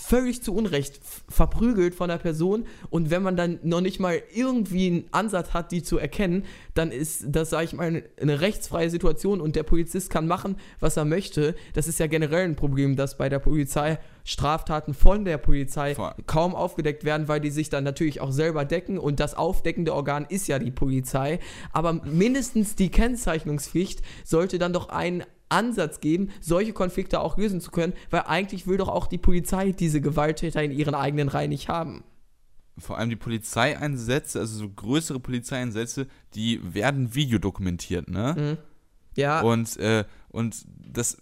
völlig zu Unrecht verprügelt von der Person und wenn man dann noch nicht mal irgendwie einen Ansatz hat, die zu erkennen, dann ist das, sage ich mal, eine rechtsfreie Situation und der Polizist kann machen, was er möchte. Das ist ja generell ein Problem, dass bei der Polizei Straftaten von der Polizei Voll. kaum aufgedeckt werden, weil die sich dann natürlich auch selber decken und das aufdeckende Organ ist ja die Polizei. Aber mindestens die Kennzeichnungspflicht sollte dann doch ein Ansatz geben, solche Konflikte auch lösen zu können, weil eigentlich will doch auch die Polizei diese Gewalttäter in ihren eigenen Reihen nicht haben. vor allem die Polizeieinsätze, also so größere Polizeieinsätze, die werden videodokumentiert, ne? Mhm. Ja, Und, äh, und das,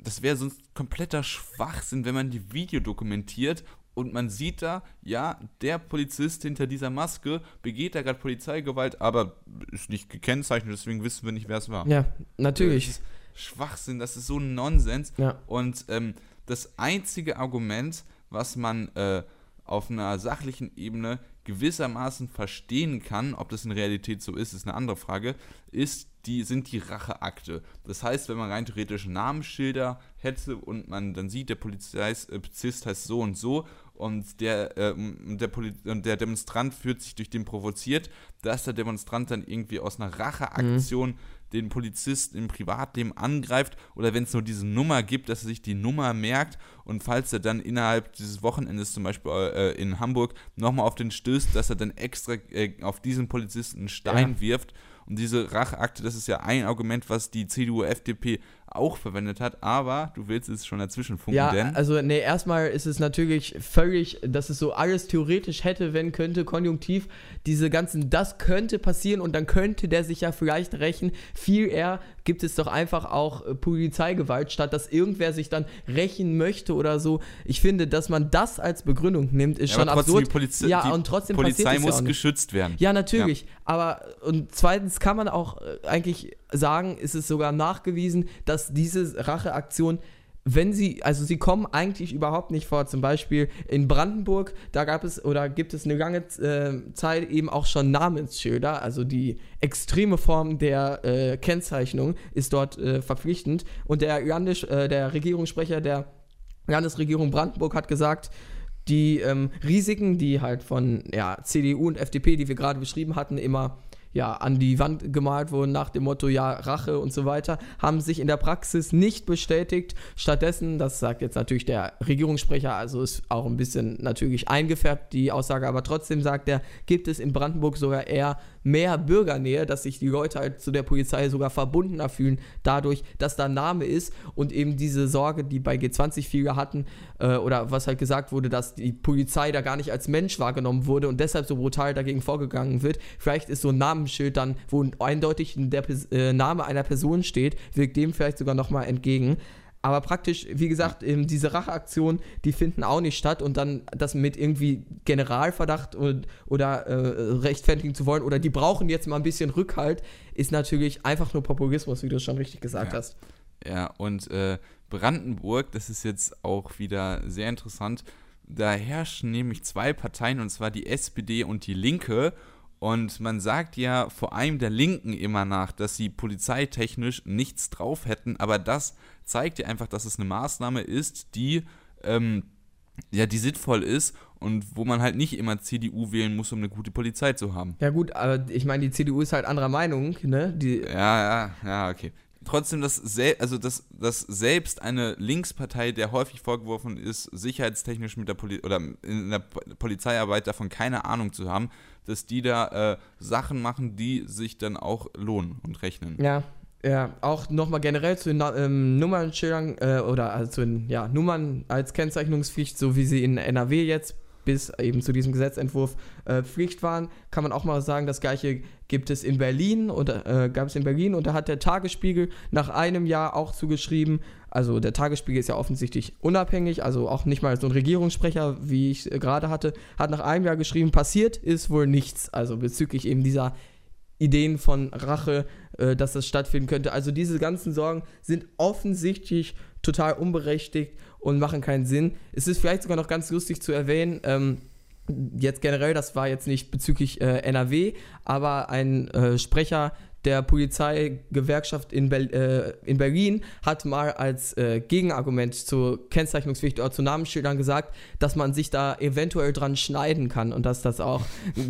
das wäre sonst kompletter Schwachsinn, wenn man die Video dokumentiert und man sieht da, ja, der Polizist hinter dieser Maske begeht da gerade Polizeigewalt, aber ist nicht gekennzeichnet, deswegen wissen wir nicht, wer es war. ja, natürlich. Das ist Schwachsinn, das ist so ein Nonsens. Ja. Und ähm, das einzige Argument, was man äh, auf einer sachlichen Ebene gewissermaßen verstehen kann, ob das in Realität so ist, ist eine andere Frage, ist die, sind die Racheakte. Das heißt, wenn man rein theoretisch Namensschilder hätte und man dann sieht, der Polizeis- äh, Polizist heißt so und so und der, äh, der, Poli und der Demonstrant fühlt sich durch den provoziert, dass der Demonstrant dann irgendwie aus einer Racheaktion den Polizisten im Privatleben angreift oder wenn es nur diese Nummer gibt, dass er sich die Nummer merkt und falls er dann innerhalb dieses Wochenendes zum Beispiel äh, in Hamburg nochmal auf den stößt, dass er dann extra äh, auf diesen Polizisten einen Stein Ja. wirft. Und diese Racheakte, das ist ja ein Argument, was die CDU, FDP auch verwendet hat, aber du willst es schon dazwischen funken, Ja, denn also nee, erstmal ist es natürlich völlig, dass es so alles theoretisch hätte, wenn könnte, konjunktiv, diese ganzen, das könnte passieren und dann könnte der sich ja vielleicht rächen. Viel eher gibt es doch einfach auch äh, Polizeigewalt, statt dass irgendwer sich dann rächen möchte oder so. Ich finde, dass man das als Begründung nimmt, ist Ja, schon absurd. die, Poliz ja, die und trotzdem Polizei ja muss nicht. geschützt werden. Ja, natürlich. Aber und zweitens kann man auch äh, eigentlich sagen, ist es sogar nachgewiesen, dass diese Racheaktion, wenn sie, also sie kommen eigentlich überhaupt nicht vor. Zum Beispiel in Brandenburg, da gab es oder gibt es eine lange äh, Zeit eben auch schon Namensschilder. Also die extreme Form der äh, Kennzeichnung ist dort äh, verpflichtend. Und der, Landes, äh, der Regierungssprecher der Landesregierung Brandenburg hat gesagt, die ähm, Risiken, die halt von ja, CDU und FDP, die wir gerade beschrieben hatten, immer ja, an die Wand gemalt wurden nach dem Motto, ja, Rache und so weiter, haben sich in der Praxis nicht bestätigt. Stattdessen, das sagt jetzt natürlich der Regierungssprecher, also ist auch ein bisschen natürlich eingefärbt, die Aussage, aber trotzdem sagt er, gibt es in Brandenburg sogar eher mehr Bürgernähe, dass sich die Leute halt zu der Polizei sogar verbundener fühlen, dadurch, dass da Name ist und eben diese Sorge, die bei G20 viele hatten, äh, oder was halt gesagt wurde, dass die Polizei da gar nicht als Mensch wahrgenommen wurde und deshalb so brutal dagegen vorgegangen wird. Vielleicht ist so ein Namensschild dann, wo eindeutig der äh, Name einer Person steht, wirkt dem vielleicht sogar nochmal entgegen. Aber praktisch, wie gesagt, eben diese Racheaktionen, die finden auch nicht statt und dann das mit irgendwie Generalverdacht und, oder äh, rechtfertigen zu wollen oder die brauchen jetzt mal ein bisschen Rückhalt, ist natürlich einfach nur Populismus, wie du es schon richtig gesagt Ja. hast. Ja, und äh, Brandenburg, das ist jetzt auch wieder sehr interessant. Da herrschen nämlich zwei Parteien, und zwar die SPD und die Linke. Und man sagt ja vor allem der Linken immer nach, dass sie polizeitechnisch nichts drauf hätten, aber das zeigt ja einfach, dass es eine Maßnahme ist, die, ähm, ja, die sinnvoll ist und wo man halt nicht immer CDU wählen muss, um eine gute Polizei zu haben. Ja gut, aber ich meine, die CDU ist halt anderer Meinung, ne? Die, Ja, ja, ja, okay. Trotzdem, dass, sel also dass, dass selbst eine Linkspartei, der häufig vorgeworfen ist, sicherheitstechnisch mit der Poli oder in der Po- Polizeiarbeit davon keine Ahnung zu haben, dass die da äh, Sachen machen, die sich dann auch lohnen und rechnen. Ja, ja, auch nochmal generell zu den ähm, Nummernschildern äh, oder also zu den ja, Nummern als Kennzeichnungspflicht, so wie sie in NRW jetzt bis eben zu diesem Gesetzentwurf äh, Pflicht waren, kann man auch mal sagen, das gleiche gibt es in Berlin und äh, gab es in Berlin und da hat der Tagesspiegel nach einem Jahr auch zugeschrieben, also der Tagesspiegel ist ja offensichtlich unabhängig, also auch nicht mal so ein Regierungssprecher, wie ich äh, gerade hatte, hat nach einem Jahr geschrieben, passiert ist wohl nichts, also bezüglich eben dieser Ideen von Rache, äh, dass das stattfinden könnte. Also diese ganzen Sorgen sind offensichtlich total unberechtigt und machen keinen Sinn. Es ist vielleicht sogar noch ganz lustig zu erwähnen, ähm, jetzt generell, das war jetzt nicht bezüglich äh, NRW, aber ein äh, Sprecher der Polizeigewerkschaft in, Bel äh, in Berlin hat mal als äh, Gegenargument zur Kennzeichnungspflicht oder zu Namensschildern gesagt, dass man sich da eventuell dran schneiden kann und dass das auch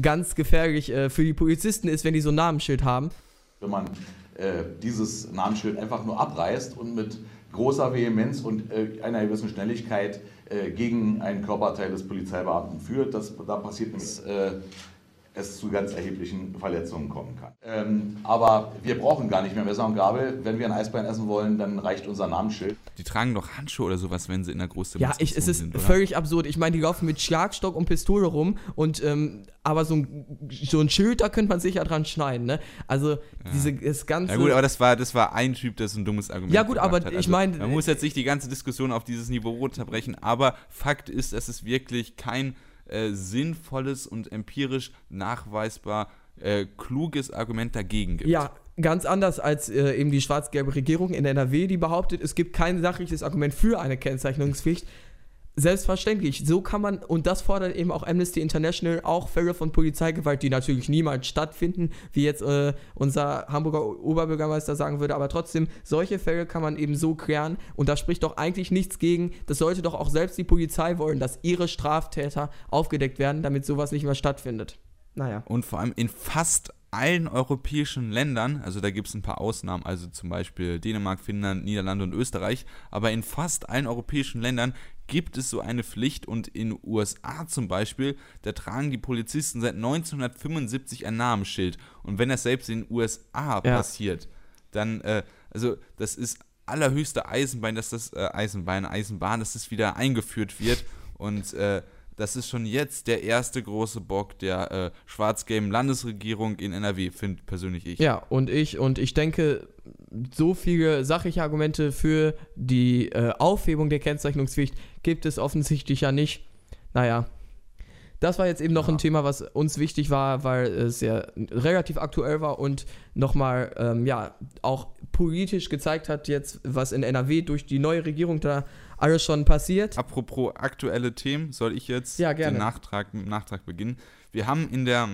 ganz gefährlich äh, für die Polizisten ist, wenn die so ein Namensschild haben. wenn man äh, dieses Namensschild einfach nur abreißt und mit großer Vehemenz und einer gewissen Schnelligkeit gegen einen Körperteil des Polizeibeamten führt. Das, da passiert nichts. Äh, es zu ganz erheblichen Verletzungen kommen kann. Ähm, aber wir brauchen gar nicht mehr Messer und Gabel. Wenn wir ein Eisbein essen wollen, dann reicht unser Namensschild. Die tragen doch Handschuhe oder sowas, wenn sie in der großen Ja, ich, es ist sind, völlig absurd. Ich meine, die laufen mit Schlagstock und Pistole rum und ähm, aber so ein, so ein Schild, da könnte man sicher dran schneiden, ne? Also diese das ganze Ja gut, aber das war, das war ein Typ, der so ein dummes Argument Ja, gut, aber hat. ich meine- Man muss jetzt nicht die ganze Diskussion auf dieses Niveau runterbrechen, aber Fakt ist, es wirklich kein äh, sinnvolles und empirisch nachweisbar äh, kluges Argument dagegen gibt. Ja, ganz anders als äh, eben die schwarz-gelbe Regierung in NRW, die behauptet, es gibt kein sachliches Argument für eine Kennzeichnungspflicht. Selbstverständlich, so kann man, und das fordert eben auch Amnesty International, auch Fälle von Polizeigewalt, die natürlich niemals stattfinden, wie jetzt äh, unser Hamburger Oberbürgermeister sagen würde, aber trotzdem, solche Fälle kann man eben so klären und da spricht doch eigentlich nichts gegen, das sollte doch auch selbst die Polizei wollen, dass ihre Straftäter aufgedeckt werden, damit sowas nicht mehr stattfindet. Naja. Und vor allem in fast allen europäischen Ländern, also da gibt es ein paar Ausnahmen, also zum Beispiel Dänemark, Finnland, Niederlande und Österreich, aber in fast allen europäischen Ländern gibt es so eine Pflicht und in USA zum Beispiel, da tragen die Polizisten seit 1975 ein Namensschild. Und wenn das selbst in den USA Ja. passiert, dann, äh, also das ist allerhöchste Eisenbein, dass das, äh, Eisenbein, Eisenbahn, dass das wieder eingeführt wird und äh, das ist schon jetzt der erste große Bock der äh, schwarz-gelben Landesregierung in NRW, finde persönlich ich. Ja, und ich, und ich denke, so viele sachliche Argumente für die äh, Aufhebung der Kennzeichnungspflicht gibt es offensichtlich ja nicht. Naja. Das war jetzt eben noch ein Thema, was uns wichtig war, weil es ja relativ aktuell war und nochmal, ähm, ja, auch politisch gezeigt hat jetzt, was in NRW durch die neue Regierung da alles schon passiert. Apropos aktuelle Themen, soll ich jetzt Ja, gerne. den Nachtrag, mit dem Nachtrag beginnen? Wir haben in der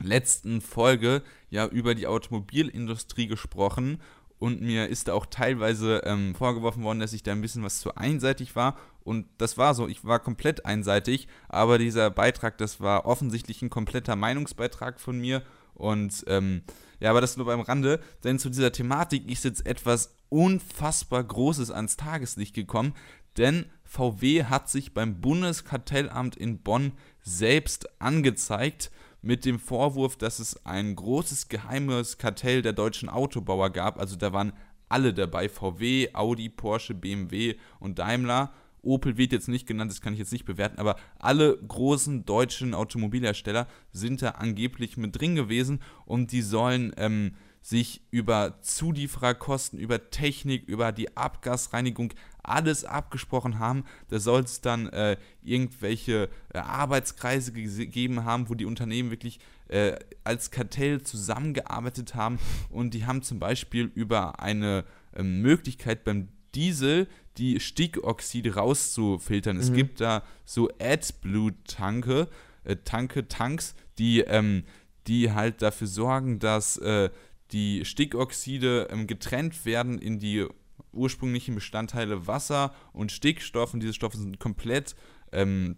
letzten Folge ja über die Automobilindustrie gesprochen und mir ist da auch teilweise ähm, vorgeworfen worden, dass ich da ein bisschen was zu einseitig war. Und das war so, ich war komplett einseitig, aber dieser Beitrag, das war offensichtlich ein kompletter Meinungsbeitrag von mir. Und ähm, ja, aber das nur beim Rande, denn zu dieser Thematik ist jetzt etwas unfassbar Großes ans Tageslicht gekommen, denn VW hat sich beim Bundeskartellamt in Bonn selbst angezeigt mit dem Vorwurf, dass es ein großes geheimes Kartell der deutschen Autobauer gab. Also da waren alle dabei, VW, Audi, Porsche, BMW und Daimler. Opel wird jetzt nicht genannt, das kann ich jetzt nicht bewerten, aber alle großen deutschen Automobilhersteller sind da angeblich mit drin gewesen und die sollen ähm, sich über Zuliefererkosten, über Technik, über die Abgasreinigung alles abgesprochen haben. Da soll es dann äh, irgendwelche äh, Arbeitskreise gegeben haben, wo die Unternehmen wirklich äh, als Kartell zusammengearbeitet haben und die haben zum Beispiel über eine ähm, Möglichkeit beim Diesel die Stickoxide rauszufiltern. Es gibt da so AdBlue-Tanke, äh, Tanke, Tanks, die, ähm, die halt dafür sorgen, dass äh, die Stickoxide ähm, getrennt werden in die ursprünglichen Bestandteile Wasser und Stickstoff und diese Stoffe sind komplett ähm,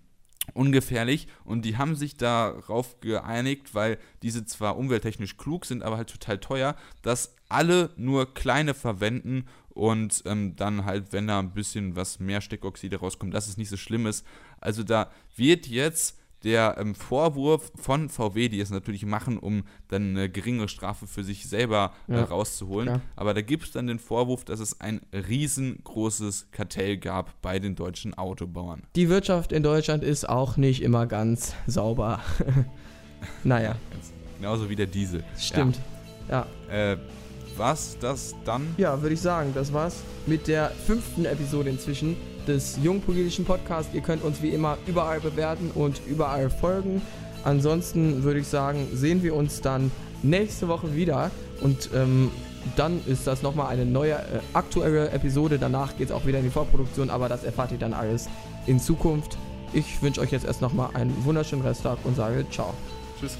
ungefährlich und die haben sich darauf geeinigt, weil diese zwar umwelttechnisch klug sind, aber halt total teuer, dass alle nur kleine verwenden und ähm, dann halt, wenn da ein bisschen was mehr Stickoxide rauskommt, dass es nicht so schlimm ist. Also da wird jetzt der ähm, Vorwurf von VW, die es natürlich machen, um dann eine geringere Strafe für sich selber äh, Ja, rauszuholen. klar. Aber da gibt es dann den Vorwurf, dass es ein riesengroßes Kartell gab bei den deutschen Autobauern. Die Wirtschaft in Deutschland ist auch nicht immer ganz sauber. naja, Genauso wie der Diesel. stimmt. Ja. Ja. Äh, was das dann? Ja, würde ich sagen, das war's mit der fünften Episode inzwischen des Jungpolitischen Podcasts. Ihr könnt uns wie immer überall bewerten und überall folgen. Ansonsten würde ich sagen, sehen wir uns dann nächste Woche wieder und ähm, dann ist das nochmal eine neue äh, aktuelle Episode. Danach geht es auch wieder in die Vorproduktion, aber das erfahrt ihr dann alles in Zukunft. Ich wünsche euch jetzt erst nochmal einen wunderschönen Resttag und sage ciao. Tschüss.